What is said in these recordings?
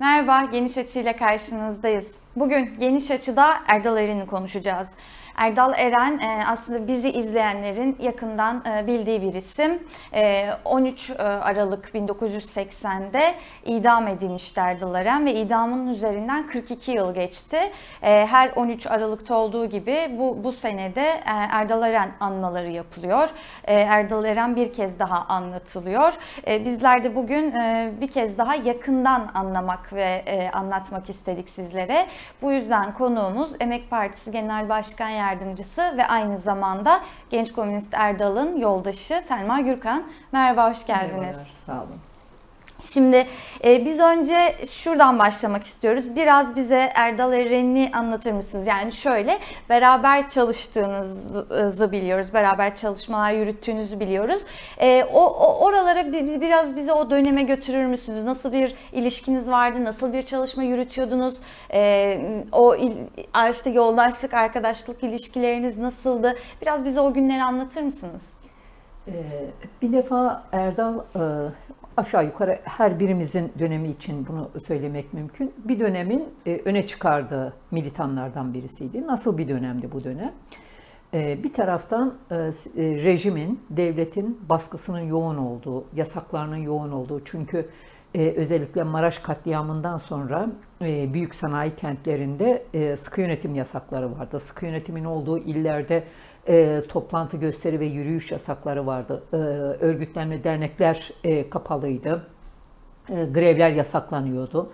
Merhaba, Geniş Açı ile karşınızdayız. Bugün Geniş Açı'da Erdal Eren'i konuşacağız. Erdal Eren e, aslında bizi izleyenlerin yakından e, bildiği bir isim. 13 e, Aralık 1980'de idam edilmişti Erdal Eren ve idamının üzerinden 42 yıl geçti. Her 13 Aralık'ta olduğu gibi bu, bu senede Erdal Eren anmaları yapılıyor. Erdal Eren bir kez daha anlatılıyor. Bizler de bugün bir kez daha yakından anlamak ve anlatmak istedik sizlere. Bu yüzden konuğumuz Emek Partisi Genel Başkan ve aynı zamanda Genç Komünist Erdal'ın yoldaşı Selma Gürkan. Merhaba, hoş geldiniz. Merhabalar, sağ olun. Şimdi e, biz önce şuradan başlamak istiyoruz. Biraz bize Erdal Eren'i anlatır mısınız? Yani şöyle beraber çalıştığınızı biliyoruz. Beraber çalışmalar yürüttüğünüzü biliyoruz. E, o, o oralara biraz bize o döneme götürür müsünüz? Nasıl bir ilişkiniz vardı? Nasıl bir çalışma yürütüyordunuz? E, o işte yoldaşlık, arkadaşlık ilişkileriniz nasıldı? Biraz bize o günleri anlatır mısınız? Ee, bir defa Erdal e, aşağı yukarı her birimizin dönemi için bunu söylemek mümkün. Bir dönemin e, öne çıkardığı militanlardan birisiydi. Nasıl bir dönemdi bu dönem? E, bir taraftan e, rejimin, devletin baskısının yoğun olduğu, yasaklarının yoğun olduğu. Çünkü özellikle Maraş katliamından sonra büyük sanayi kentlerinde sıkı yönetim yasakları vardı. Sıkı yönetimin olduğu illerde e, toplantı, gösteri ve yürüyüş yasakları vardı. E, örgütlenme dernekler e, kapalıydı. E, grevler yasaklanıyordu.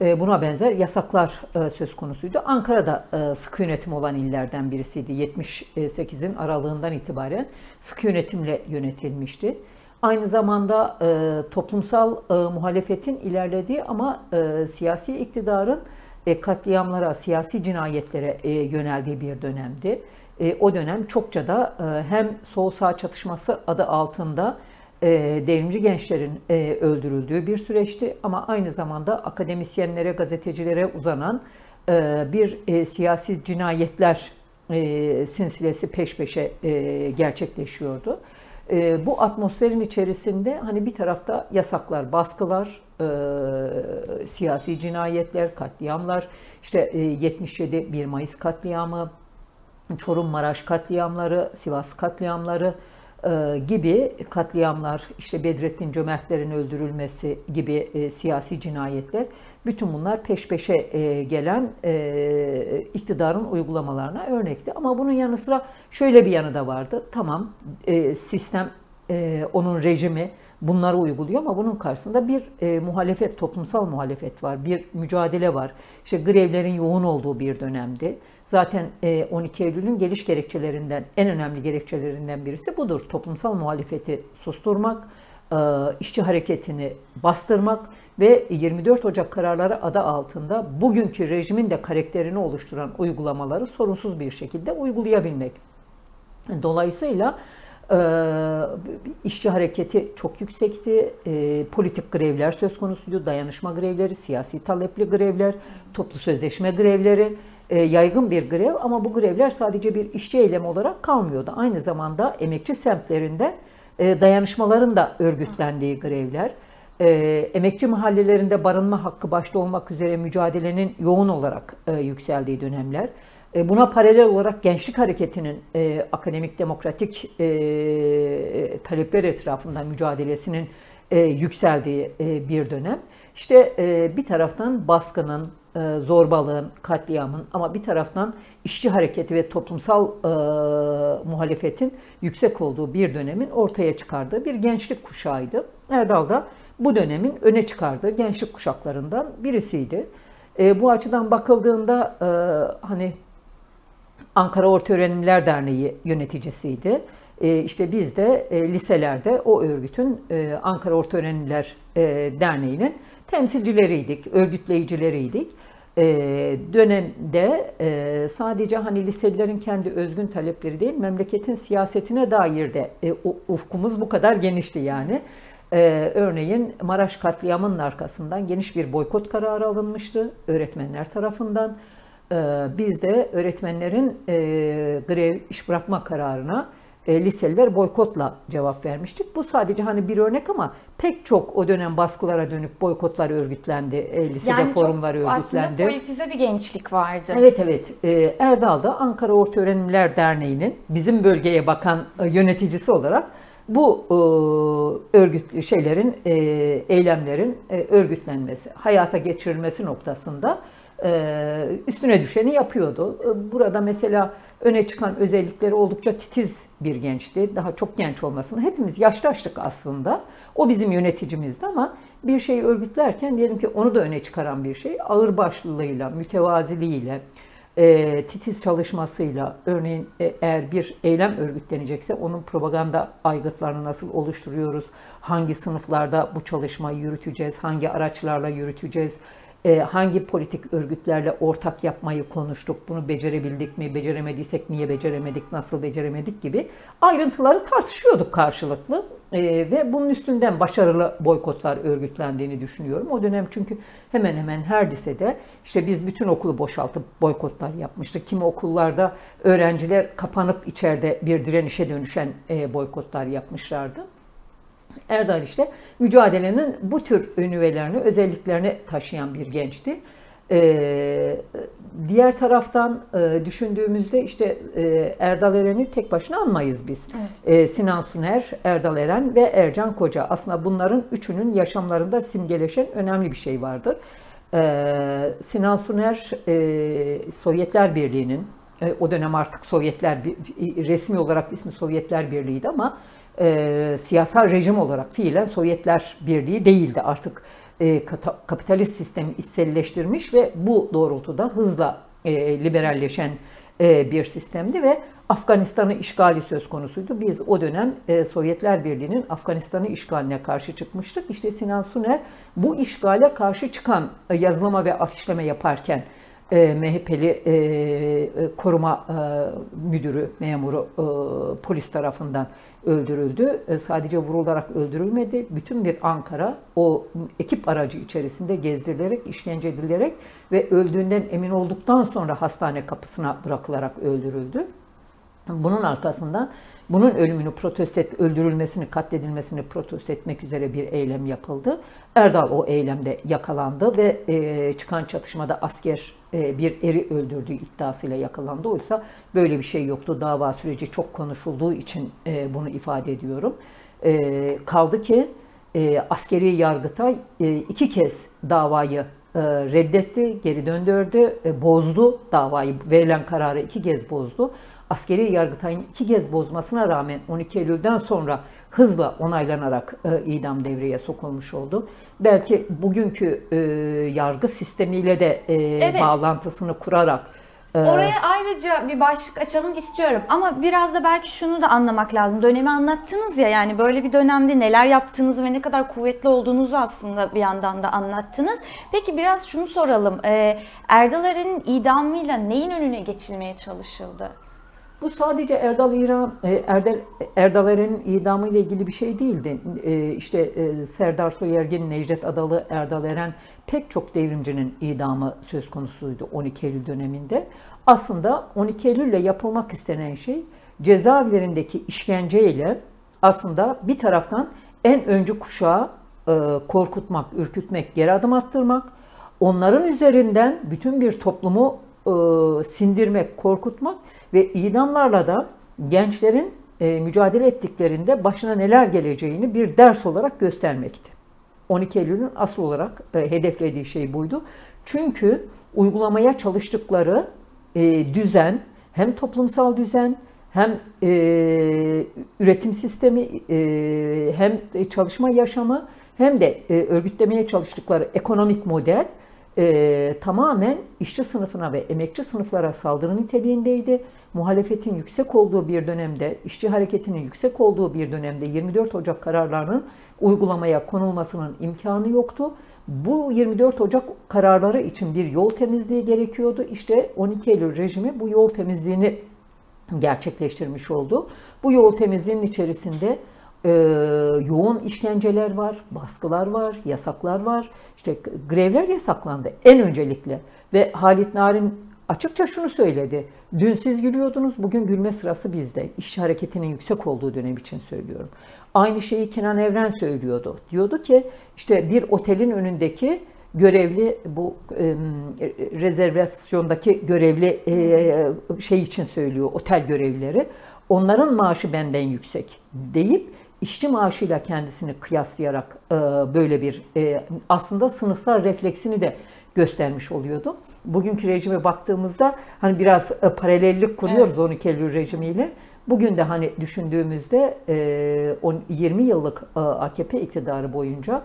E, buna benzer yasaklar e, söz konusuydu. Ankara'da e, sıkı yönetim olan illerden birisiydi. 78'in aralığından itibaren sıkı yönetimle yönetilmişti. Aynı zamanda e, toplumsal e, muhalefetin ilerlediği ama e, siyasi iktidarın e, katliamlara, siyasi cinayetlere e, yöneldiği bir dönemdi. E, o dönem çokça da e, hem sol sağ çatışması adı altında e, devrimci gençlerin e, öldürüldüğü bir süreçti ama aynı zamanda akademisyenlere, gazetecilere uzanan e, bir e, siyasi cinayetler e, sinsilesi peş peşe e, gerçekleşiyordu. E, bu atmosferin içerisinde hani bir tarafta yasaklar, baskılar, e, siyasi cinayetler, katliamlar, işte e, 77 1 Mayıs katliamı, Çorum Maraş katliamları, Sivas katliamları e, gibi katliamlar, işte Bedrettin Cömertler'in öldürülmesi gibi e, siyasi cinayetler, bütün bunlar peş peşe e, gelen iktidarın uygulamalarına örnekti. Ama bunun yanı sıra şöyle bir yanı da vardı. Tamam, sistem, onun rejimi bunları uyguluyor ama bunun karşısında bir e, muhalefet, toplumsal muhalefet var, bir mücadele var. İşte grevlerin yoğun olduğu bir dönemdi. Zaten 12 e, Eylül'ün geliş gerekçelerinden, en önemli gerekçelerinden birisi budur. Toplumsal muhalefeti susturmak, e, işçi hareketini bastırmak ve 24 Ocak kararları adı altında bugünkü rejimin de karakterini oluşturan uygulamaları sorunsuz bir şekilde uygulayabilmek. Dolayısıyla işçi hareketi çok yüksekti. politik grevler söz konusuydu. Dayanışma grevleri, siyasi talepli grevler, toplu sözleşme grevleri e, yaygın bir grev ama bu grevler sadece bir işçi eylemi olarak kalmıyordu. Aynı zamanda emekçi semtlerinde e, dayanışmaların da örgütlendiği grevler, e, emekçi mahallelerinde barınma hakkı başta olmak üzere mücadelenin yoğun olarak yükseldiği dönemler, buna paralel olarak gençlik hareketinin akademik demokratik talepler etrafında mücadelesinin yükseldiği bir dönem. İşte bir taraftan baskının, e, zorbalığın, katliamın ama bir taraftan işçi hareketi ve toplumsal e, muhalefetin yüksek olduğu bir dönemin ortaya çıkardığı bir gençlik kuşağıydı. Erdal da bu dönemin öne çıkardığı gençlik kuşaklarından birisiydi. E, bu açıdan bakıldığında e, hani Ankara Orta Öğrenimler Derneği yöneticisiydi. E, işte biz de e, liselerde o örgütün e, Ankara Orta Öğrenimler Derneği'nin temsilcileriydik, örgütleyicileriydik. E, dönemde e, sadece hani liselilerin kendi özgün talepleri değil, memleketin siyasetine dair de e, ufkumuz bu kadar genişti yani. Ee, örneğin Maraş katliamının arkasından geniş bir boykot kararı alınmıştı öğretmenler tarafından. Ee, biz de öğretmenlerin e, grev iş bırakma kararına e, liseliler boykotla cevap vermiştik. Bu sadece hani bir örnek ama pek çok o dönem baskılara dönük boykotlar örgütlendi, e, lisede yani forumlar örgütlendi. Aslında politize bir gençlik vardı. Evet evet. Erdal'da Ankara Orta Öğrenimler Derneği'nin bizim bölgeye bakan yöneticisi olarak bu örgüt şeylerin, eylemlerin örgütlenmesi, hayata geçirilmesi noktasında üstüne düşeni yapıyordu. E, burada mesela öne çıkan özellikleri oldukça titiz bir gençti. Daha çok genç olmasını. Hepimiz yaşlaştık aslında. O bizim yöneticimizdi ama bir şeyi örgütlerken diyelim ki onu da öne çıkaran bir şey ağırbaşlılığıyla, mütevaziliğiyle, e, titiz çalışmasıyla örneğin e, eğer bir eylem örgütlenecekse onun propaganda aygıtlarını nasıl oluşturuyoruz, hangi sınıflarda bu çalışmayı yürüteceğiz, hangi araçlarla yürüteceğiz, e, hangi politik örgütlerle ortak yapmayı konuştuk, bunu becerebildik mi, beceremediysek niye beceremedik, nasıl beceremedik gibi ayrıntıları tartışıyorduk karşılıklı e, ve bunun üstünden başarılı boykotlar örgütlendiğini düşünüyorum. O dönem çünkü hemen hemen her lisede işte biz bütün okulu boşaltıp boykotlar yapmıştık. Kimi okullarda öğrenciler kapanıp içeride bir direnişe dönüşen e, boykotlar yapmışlardı. Erdal işte mücadelenin bu tür nüvelerini, özelliklerini taşıyan bir gençti. Ee, diğer taraftan e, düşündüğümüzde işte e, Erdal Eren'i tek başına almayız biz. Evet. E, Sinan Suner, Erdal Eren ve Ercan Koca. Aslında bunların üçünün yaşamlarında simgeleşen önemli bir şey vardır. E, Sinan Suner e, Sovyetler Birliği'nin, e, o dönem artık Sovyetler resmi olarak ismi Sovyetler Birliği'ydi ama e, siyasal rejim olarak fiilen Sovyetler Birliği değildi. Artık e, kapitalist sistemi içselleştirmiş ve bu doğrultuda hızla e, liberalleşen e, bir sistemdi ve Afganistan'ı işgali söz konusuydu. Biz o dönem e, Sovyetler Birliği'nin Afganistan'ı işgaline karşı çıkmıştık. İşte Sinan Suner bu işgale karşı çıkan e, yazılama ve afişleme yaparken e, MHP'li e, e, koruma e, müdürü, memuru e, polis tarafından öldürüldü. E, sadece vurularak öldürülmedi. Bütün bir Ankara o ekip aracı içerisinde gezdirilerek, işkence edilerek ve öldüğünden emin olduktan sonra hastane kapısına bırakılarak öldürüldü. Bunun arkasından bunun ölümünü protesto et, öldürülmesini, katledilmesini protesto etmek üzere bir eylem yapıldı. Erdal o eylemde yakalandı ve e, çıkan çatışmada asker bir eri öldürdüğü iddiasıyla yakalandı. Oysa böyle bir şey yoktu. Dava süreci çok konuşulduğu için e, bunu ifade ediyorum. E, kaldı ki e, askeri yargıtay e, iki kez davayı e, reddetti, geri döndürdü, e, bozdu davayı, verilen kararı iki kez bozdu askeri yargıtayın iki kez bozmasına rağmen 12 Eylül'den sonra hızla onaylanarak e, idam devreye sokulmuş oldu. Belki bugünkü e, yargı sistemiyle de e, evet. bağlantısını kurarak e, Oraya ayrıca bir başlık açalım istiyorum ama biraz da belki şunu da anlamak lazım. Dönemi anlattınız ya yani böyle bir dönemde neler yaptığınızı ve ne kadar kuvvetli olduğunuzu aslında bir yandan da anlattınız. Peki biraz şunu soralım. Ee, Erdal Eren'in idamıyla neyin önüne geçilmeye çalışıldı? Bu sadece Erdal İran, e, Erdal, Erdal Eren'in idamı ile ilgili bir şey değildi. E, işte e, Serdar Soyergin, Necdet Adalı, Erdal Eren pek çok devrimcinin idamı söz konusuydu 12 Eylül döneminde. Aslında 12 Eylül ile yapılmak istenen şey cezaevlerindeki işkenceyle aslında bir taraftan en öncü kuşağı korkutmak, ürkütmek, geri adım attırmak, onların üzerinden bütün bir toplumu sindirmek, korkutmak ve idamlarla da gençlerin e, mücadele ettiklerinde başına neler geleceğini bir ders olarak göstermekti. 12 Eylül'ün asıl olarak e, hedeflediği şey buydu. Çünkü uygulamaya çalıştıkları e, düzen hem toplumsal düzen hem e, üretim sistemi e, hem çalışma yaşamı hem de e, örgütlemeye çalıştıkları ekonomik model e, tamamen işçi sınıfına ve emekçi sınıflara saldırı niteliğindeydi. Muhalefetin yüksek olduğu bir dönemde, işçi hareketinin yüksek olduğu bir dönemde 24 Ocak kararlarının uygulamaya konulmasının imkanı yoktu. Bu 24 Ocak kararları için bir yol temizliği gerekiyordu. İşte 12 Eylül rejimi bu yol temizliğini gerçekleştirmiş oldu. Bu yol temizliğinin içerisinde e, yoğun işkenceler var, baskılar var, yasaklar var. İşte grevler yasaklandı en öncelikle ve Halit Narin açıkça şunu söyledi. Dün siz gülüyordunuz, bugün gülme sırası bizde. İşçi hareketinin yüksek olduğu dönem için söylüyorum. Aynı şeyi Kenan Evren söylüyordu. Diyordu ki işte bir otelin önündeki görevli bu e, rezervasyondaki görevli e, şey için söylüyor otel görevlileri. Onların maaşı benden yüksek deyip işçi maaşıyla kendisini kıyaslayarak e, böyle bir e, aslında sınıfsal refleksini de göstermiş oluyordu. Bugünkü rejime baktığımızda hani biraz e, paralellik kuruyoruz evet. 12 Eylül rejimiyle. Bugün de hani düşündüğümüzde 20 yıllık AKP iktidarı boyunca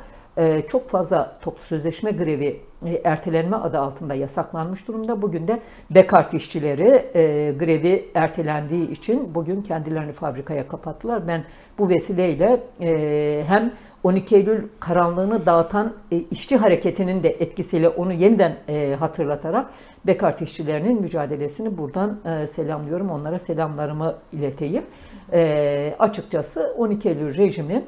çok fazla toplu sözleşme grevi ertelenme adı altında yasaklanmış durumda. Bugün de Dekart işçileri grevi ertelendiği için bugün kendilerini fabrikaya kapattılar. Ben bu vesileyle hem 12 Eylül karanlığını dağıtan e, işçi hareketinin de etkisiyle onu yeniden e, hatırlatarak Bekart işçilerinin mücadelesini buradan e, selamlıyorum. Onlara selamlarımı ileteyim. E, açıkçası 12 Eylül rejimi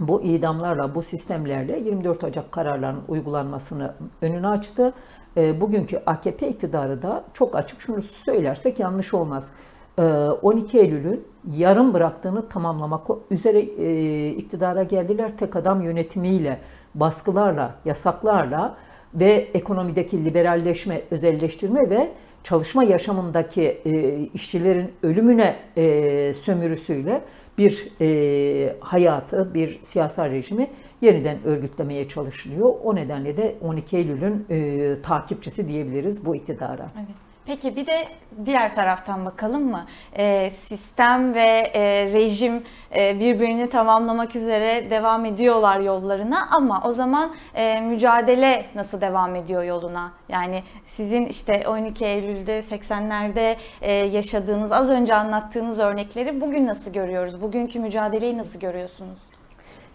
bu idamlarla, bu sistemlerle 24 Ocak kararlarının uygulanmasını önünü açtı. E, bugünkü AKP iktidarı da çok açık şunu söylersek yanlış olmaz. 12 Eylül'ün yarım bıraktığını tamamlamak üzere e, iktidara geldiler. Tek adam yönetimiyle, baskılarla, yasaklarla ve ekonomideki liberalleşme, özelleştirme ve çalışma yaşamındaki e, işçilerin ölümüne e, sömürüsüyle bir e, hayatı, bir siyasal rejimi yeniden örgütlemeye çalışılıyor. O nedenle de 12 Eylül'ün e, takipçisi diyebiliriz bu iktidara. Evet. Peki bir de diğer taraftan bakalım mı? E, sistem ve e, rejim e, birbirini tamamlamak üzere devam ediyorlar yollarına ama o zaman e, mücadele nasıl devam ediyor yoluna? Yani sizin işte 12 Eylül'de 80'lerde e, yaşadığınız az önce anlattığınız örnekleri bugün nasıl görüyoruz? Bugünkü mücadeleyi nasıl görüyorsunuz?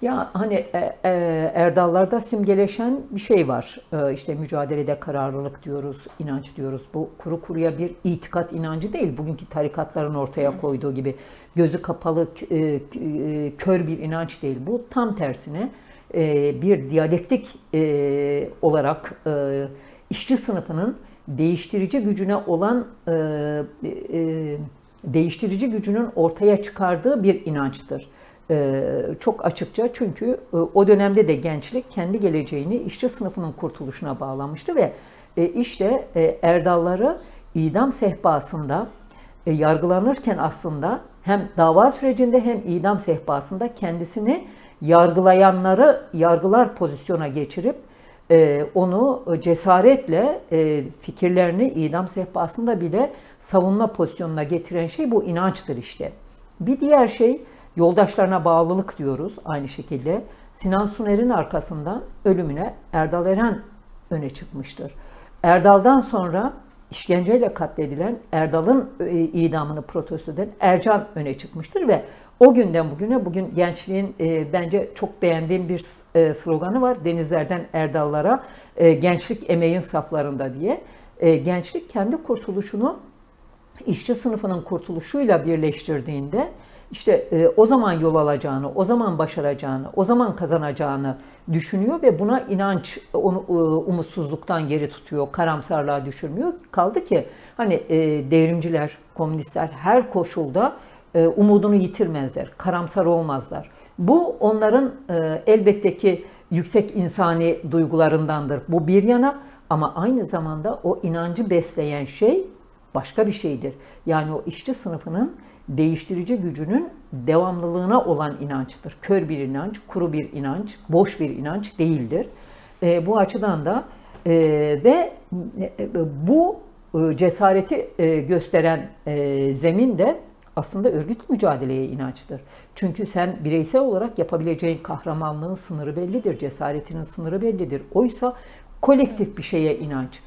Ya hani e, e, Erdallarda simgeleşen bir şey var. E, işte mücadelede kararlılık diyoruz, inanç diyoruz. Bu kuru kuruya bir itikat inancı değil. Bugünkü tarikatların ortaya koyduğu gibi gözü kapalı, e, e, kör bir inanç değil. Bu tam tersine e, bir diyalektik e, olarak e, işçi sınıfının değiştirici gücüne olan e, e, değiştirici gücünün ortaya çıkardığı bir inançtır. Ee, çok açıkça çünkü e, o dönemde de gençlik kendi geleceğini işçi sınıfının kurtuluşuna bağlamıştı ve e, işte e, Erdalları idam sehpasında yargılanırken aslında hem dava sürecinde hem idam sehpasında kendisini yargılayanları yargılar pozisyona geçirip onu cesaretle fikirlerini idam sehpasında bile savunma pozisyonuna getiren şey bu inançtır işte. Bir diğer şey Yoldaşlarına bağlılık diyoruz aynı şekilde. Sinan Suner'in arkasından ölümüne Erdal Eren öne çıkmıştır. Erdal'dan sonra işkenceyle katledilen Erdal'ın e, idamını protesto eden Ercan öne çıkmıştır ve o günden bugüne bugün gençliğin e, bence çok beğendiğim bir e, sloganı var. Denizlerden Erdallara e, gençlik emeğin saflarında diye. E, gençlik kendi kurtuluşunu işçi sınıfının kurtuluşuyla birleştirdiğinde işte e, o zaman yol alacağını, o zaman başaracağını, o zaman kazanacağını düşünüyor ve buna inanç onu e, umutsuzluktan geri tutuyor, karamsarlığa düşürmüyor. Kaldı ki hani e, devrimciler, komünistler her koşulda e, umudunu yitirmezler, karamsar olmazlar. Bu onların e, elbette ki yüksek insani duygularındandır. Bu bir yana ama aynı zamanda o inancı besleyen şey başka bir şeydir. Yani o işçi sınıfının değiştirici gücünün devamlılığına olan inançtır. Kör bir inanç, kuru bir inanç, boş bir inanç değildir. E, bu açıdan da e, ve e, bu e, cesareti e, gösteren e, zemin de aslında örgütlü mücadeleye inançtır. Çünkü sen bireysel olarak yapabileceğin kahramanlığın sınırı bellidir, cesaretinin sınırı bellidir. Oysa kolektif bir şeye inanç.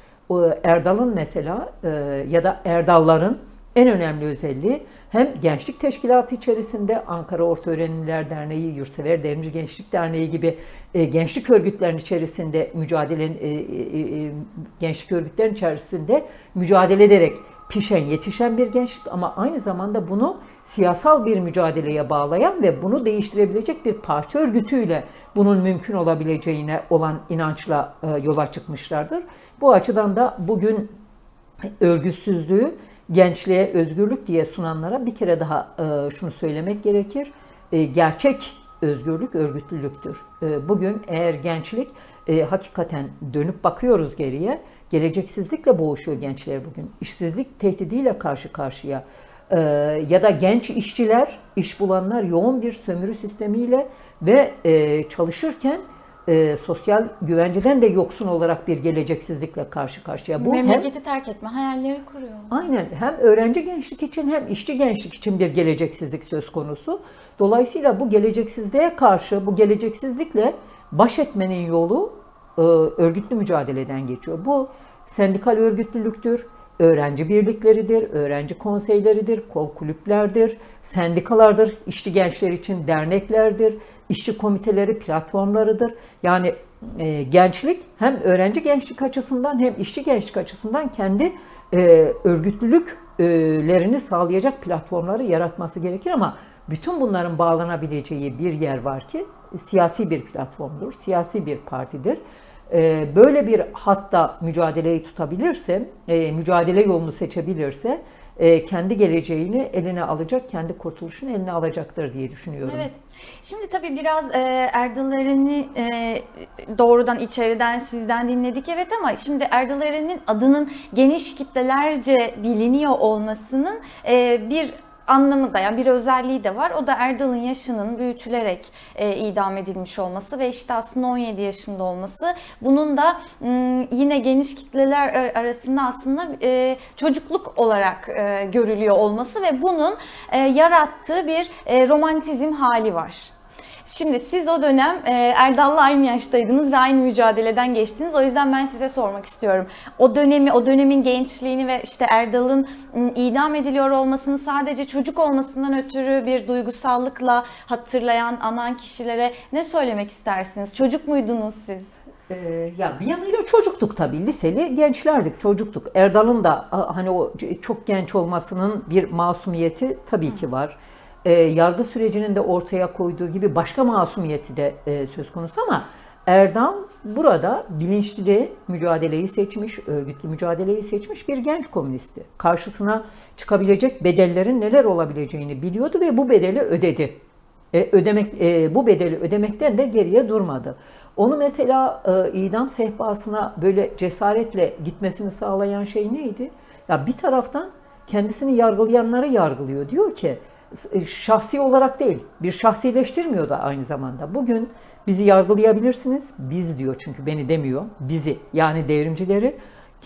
Erdal'ın mesela e, ya da Erdalların en önemli özelliği hem gençlik teşkilatı içerisinde Ankara Orta Öğrenimler Derneği, Yurtsever Devrimci Gençlik Derneği gibi e, gençlik örgütlerinin içerisinde mücadele e, e, e, gençlik örgütlerinin içerisinde mücadele ederek pişen, yetişen bir gençlik ama aynı zamanda bunu siyasal bir mücadeleye bağlayan ve bunu değiştirebilecek bir parti örgütüyle bunun mümkün olabileceğine olan inançla e, yola çıkmışlardır. Bu açıdan da bugün örgütsüzlüğü gençliğe özgürlük diye sunanlara bir kere daha e, şunu söylemek gerekir. E, gerçek özgürlük örgütlülüktür. E, bugün eğer gençlik hakikaten dönüp bakıyoruz geriye, geleceksizlikle boğuşuyor gençler bugün. İşsizlik tehdidiyle karşı karşıya. Ya da genç işçiler, iş bulanlar yoğun bir sömürü sistemiyle ve çalışırken e, sosyal güvenceden de yoksun olarak bir geleceksizlikle karşı karşıya. Bu Memleketi hem, terk etme hayalleri kuruyor. Aynen hem öğrenci gençlik için hem işçi gençlik için bir geleceksizlik söz konusu. Dolayısıyla bu geleceksizliğe karşı bu geleceksizlikle baş etmenin yolu e, örgütlü mücadeleden geçiyor. Bu sendikal örgütlülüktür, öğrenci birlikleridir, öğrenci konseyleridir, kol kulüplerdir, sendikalardır, işçi gençler için derneklerdir, işçi komiteleri, platformlarıdır. Yani e, gençlik hem öğrenci gençlik açısından hem işçi gençlik açısından kendi e, örgütlülüklerini sağlayacak platformları yaratması gerekir ama bütün bunların bağlanabileceği bir yer var ki siyasi bir platformdur, siyasi bir partidir. Ee, böyle bir hatta mücadeleyi tutabilirse, e, mücadele yolunu seçebilirse e, kendi geleceğini eline alacak, kendi kurtuluşunu eline alacaktır diye düşünüyorum. Evet. Şimdi tabii biraz e, Erdal Eren'i e, doğrudan içeriden sizden dinledik evet ama şimdi Erdal Eren'in adının geniş kitlelerce biliniyor olmasının e, bir anlamı da yani bir özelliği de var. O da Erdal'ın yaşının büyütülerek e, idam edilmiş olması ve işte aslında 17 yaşında olması. Bunun da yine geniş kitleler arasında aslında e, çocukluk olarak e, görülüyor olması ve bunun e, yarattığı bir e, romantizm hali var. Şimdi siz o dönem e, Erdal'la aynı yaştaydınız ve aynı mücadeleden geçtiniz. O yüzden ben size sormak istiyorum. O dönemi, o dönemin gençliğini ve işte Erdal'ın idam ediliyor olmasını sadece çocuk olmasından ötürü bir duygusallıkla hatırlayan, anan kişilere ne söylemek istersiniz? Çocuk muydunuz siz? Ee, ya bir yanıyla çocuktuk tabii. Liseli gençlerdik, çocuktuk. Erdal'ın da hani o çok genç olmasının bir masumiyeti tabii ki var e, yargı sürecinin de ortaya koyduğu gibi başka masumiyeti de e, söz konusu ama Erdal burada bilinçli mücadeleyi seçmiş, örgütlü mücadeleyi seçmiş bir genç komünisti. Karşısına çıkabilecek bedellerin neler olabileceğini biliyordu ve bu bedeli ödedi. E, ödemek e, bu bedeli ödemekten de geriye durmadı. Onu mesela e, idam sehpasına böyle cesaretle gitmesini sağlayan şey neydi? Ya bir taraftan kendisini yargılayanları yargılıyor. Diyor ki şahsi olarak değil, bir şahsileştirmiyor da aynı zamanda. Bugün bizi yargılayabilirsiniz, biz diyor çünkü beni demiyor, bizi yani devrimcileri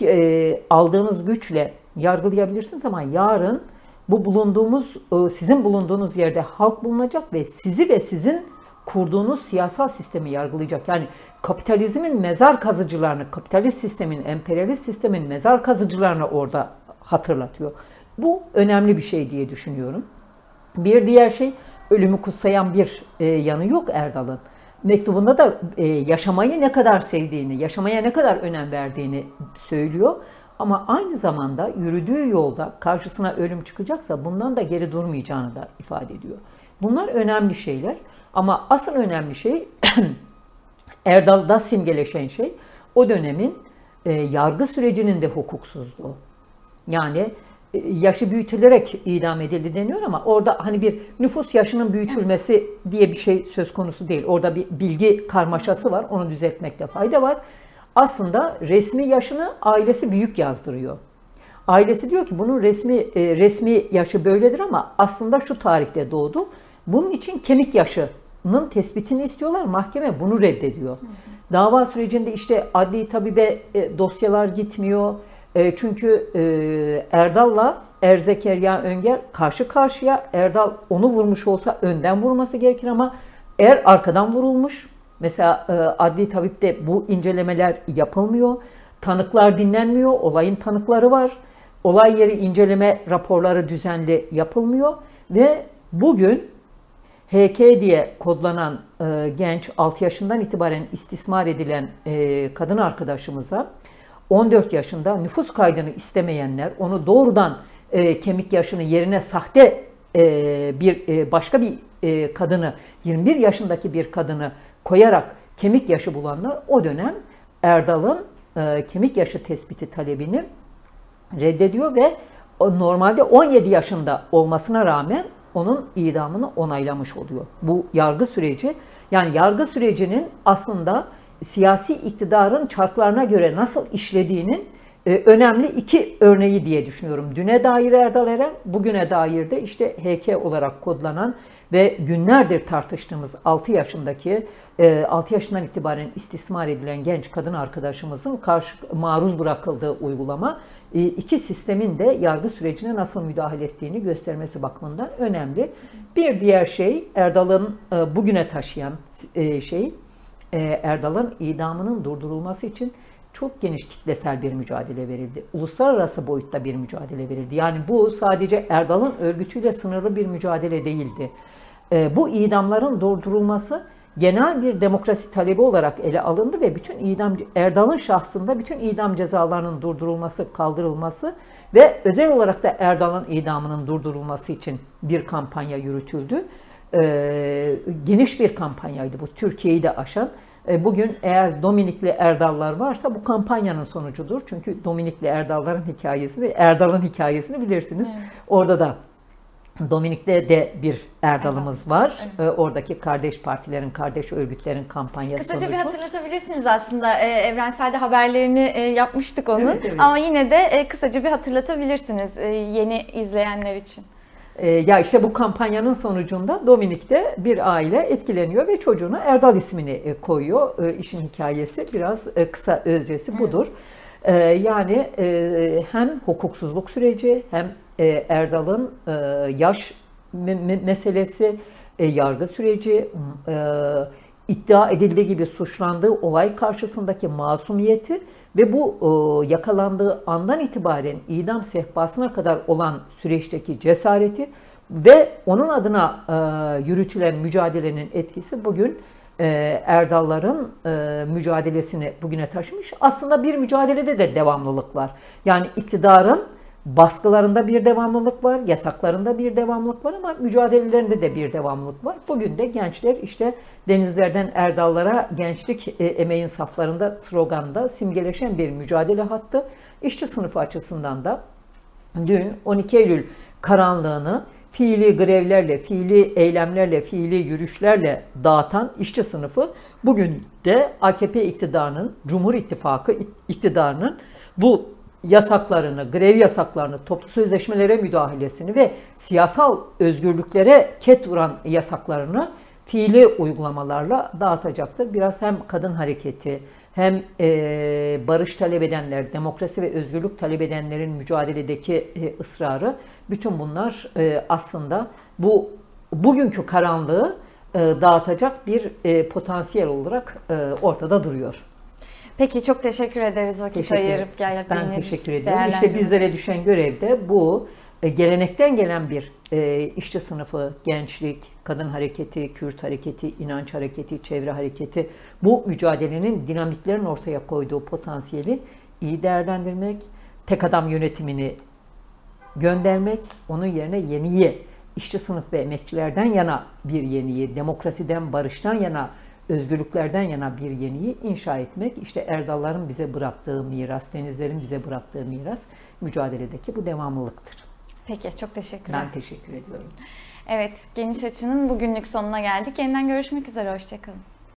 e, aldığınız güçle yargılayabilirsiniz ama yarın bu bulunduğumuz, e, sizin bulunduğunuz yerde halk bulunacak ve sizi ve sizin kurduğunuz siyasal sistemi yargılayacak. Yani kapitalizmin mezar kazıcılarını, kapitalist sistemin, emperyalist sistemin mezar kazıcılarını orada hatırlatıyor. Bu önemli bir şey diye düşünüyorum. Bir diğer şey ölümü kutsayan bir e, yanı yok Erdal'ın. Mektubunda da e, yaşamayı ne kadar sevdiğini, yaşamaya ne kadar önem verdiğini söylüyor. Ama aynı zamanda yürüdüğü yolda karşısına ölüm çıkacaksa bundan da geri durmayacağını da ifade ediyor. Bunlar önemli şeyler ama asıl önemli şey Erdal'da simgeleşen şey o dönemin e, yargı sürecinin de hukuksuzluğu. Yani yaşı büyütülerek idam edildi deniyor ama orada hani bir nüfus yaşının büyütülmesi diye bir şey söz konusu değil. Orada bir bilgi karmaşası var. Onu düzeltmekte fayda var. Aslında resmi yaşını ailesi büyük yazdırıyor. Ailesi diyor ki bunun resmi e, resmi yaşı böyledir ama aslında şu tarihte doğdu. Bunun için kemik yaşının tespitini istiyorlar. Mahkeme bunu reddediyor. Dava sürecinde işte adli tabibe e, dosyalar gitmiyor e, çünkü e, Erdal'la Erzekeriya Önger karşı karşıya. Erdal onu vurmuş olsa önden vurması gerekir ama eğer arkadan vurulmuş, mesela e, adli tabipte bu incelemeler yapılmıyor. Tanıklar dinlenmiyor, olayın tanıkları var. Olay yeri inceleme raporları düzenli yapılmıyor ve bugün HK diye kodlanan e, genç 6 yaşından itibaren istismar edilen e, kadın arkadaşımıza 14 yaşında nüfus kaydını istemeyenler, onu doğrudan e, kemik yaşını yerine sahte e, bir e, başka bir e, kadını, 21 yaşındaki bir kadını koyarak kemik yaşı bulanlar o dönem Erdal'ın e, kemik yaşı tespiti talebini reddediyor ve normalde 17 yaşında olmasına rağmen onun idamını onaylamış oluyor. Bu yargı süreci yani yargı sürecinin aslında siyasi iktidarın çarklarına göre nasıl işlediğinin e, önemli iki örneği diye düşünüyorum. Düne dair Erdal Eren, bugüne dair de işte HK olarak kodlanan ve günlerdir tartıştığımız 6 yaşındaki 6 yaşından itibaren istismar edilen genç kadın arkadaşımızın karşı maruz bırakıldığı uygulama iki sistemin de yargı sürecine nasıl müdahale ettiğini göstermesi bakımından önemli. Bir diğer şey Erdal'ın bugüne taşıyan şey Erdal'ın idamının durdurulması için çok geniş kitlesel bir mücadele verildi. Uluslararası boyutta bir mücadele verildi. Yani bu sadece Erdal'ın örgütüyle sınırlı bir mücadele değildi. E, bu idamların durdurulması genel bir demokrasi talebi olarak ele alındı ve bütün idam Erdal'ın şahsında bütün idam cezalarının durdurulması, kaldırılması ve özel olarak da Erdal'ın idamının durdurulması için bir kampanya yürütüldü. Ee, geniş bir kampanyaydı bu Türkiye'yi de aşan. Ee, bugün eğer Dominikli Erdallar varsa bu kampanyanın sonucudur. Çünkü Dominikli Erdalların hikayesini, Erdal'ın hikayesini bilirsiniz. Evet. Orada da Dominik'te de bir Erdal'ımız var. Evet. Ee, oradaki kardeş partilerin, kardeş örgütlerin kampanyası Kısaca sonucu. bir hatırlatabilirsiniz aslında. Ee, Evrensel'de haberlerini e, yapmıştık onu. Evet, evet. Ama yine de e, kısaca bir hatırlatabilirsiniz e, yeni izleyenler için. Ee, ya işte bu kampanyanın sonucunda Dominik'te bir aile etkileniyor ve çocuğuna Erdal ismini koyuyor. Ee, işin hikayesi biraz kısa özcesi budur. Evet. Yani hem hukuksuzluk süreci hem e, Erdal'ın e, yaş meselesi, e, yargı süreci, iddia edildiği gibi suçlandığı olay karşısındaki masumiyeti ve bu yakalandığı andan itibaren idam sehpasına kadar olan süreçteki cesareti ve onun adına yürütülen mücadelenin etkisi bugün Erdalların mücadelesini bugüne taşımış. Aslında bir mücadelede de devamlılık var. Yani iktidarın baskılarında bir devamlılık var, yasaklarında bir devamlılık var ama mücadelelerinde de bir devamlılık var. Bugün de gençler işte denizlerden erdallara gençlik e, emeğin saflarında sloganda simgeleşen bir mücadele hattı. İşçi sınıfı açısından da dün 12 Eylül karanlığını fiili grevlerle, fiili eylemlerle, fiili yürüyüşlerle dağıtan işçi sınıfı bugün de AKP iktidarının, Cumhur İttifakı iktidarının bu yasaklarını, grev yasaklarını, toplu sözleşmelere müdahalesini ve siyasal özgürlüklere ket vuran yasaklarını fiili uygulamalarla dağıtacaktır. Biraz hem kadın hareketi hem e, barış talep edenler, demokrasi ve özgürlük talep edenlerin mücadeledeki e, ısrarı bütün bunlar e, aslında bu bugünkü karanlığı e, dağıtacak bir e, potansiyel olarak e, ortada duruyor. Peki çok teşekkür ederiz vakit teşekkür ayırıp geldiğiniz Ben teşekkür ediyorum. İşte bizlere düşen görev de bu. E, gelenekten gelen bir e, işçi sınıfı, gençlik, kadın hareketi, Kürt hareketi, inanç hareketi, çevre hareketi bu mücadelenin dinamiklerin ortaya koyduğu potansiyeli iyi değerlendirmek, tek adam yönetimini göndermek, onun yerine yeniyi, işçi sınıf ve emekçilerden yana bir yeniyi, demokrasiden, barıştan yana özgürlüklerden yana bir yeniyi inşa etmek işte Erdalların bize bıraktığı miras, denizlerin bize bıraktığı miras mücadeledeki bu devamlılıktır. Peki çok teşekkürler. Ben teşekkür ediyorum. Evet, Geniş Açı'nın bugünlük sonuna geldik. Yeniden görüşmek üzere, hoşçakalın.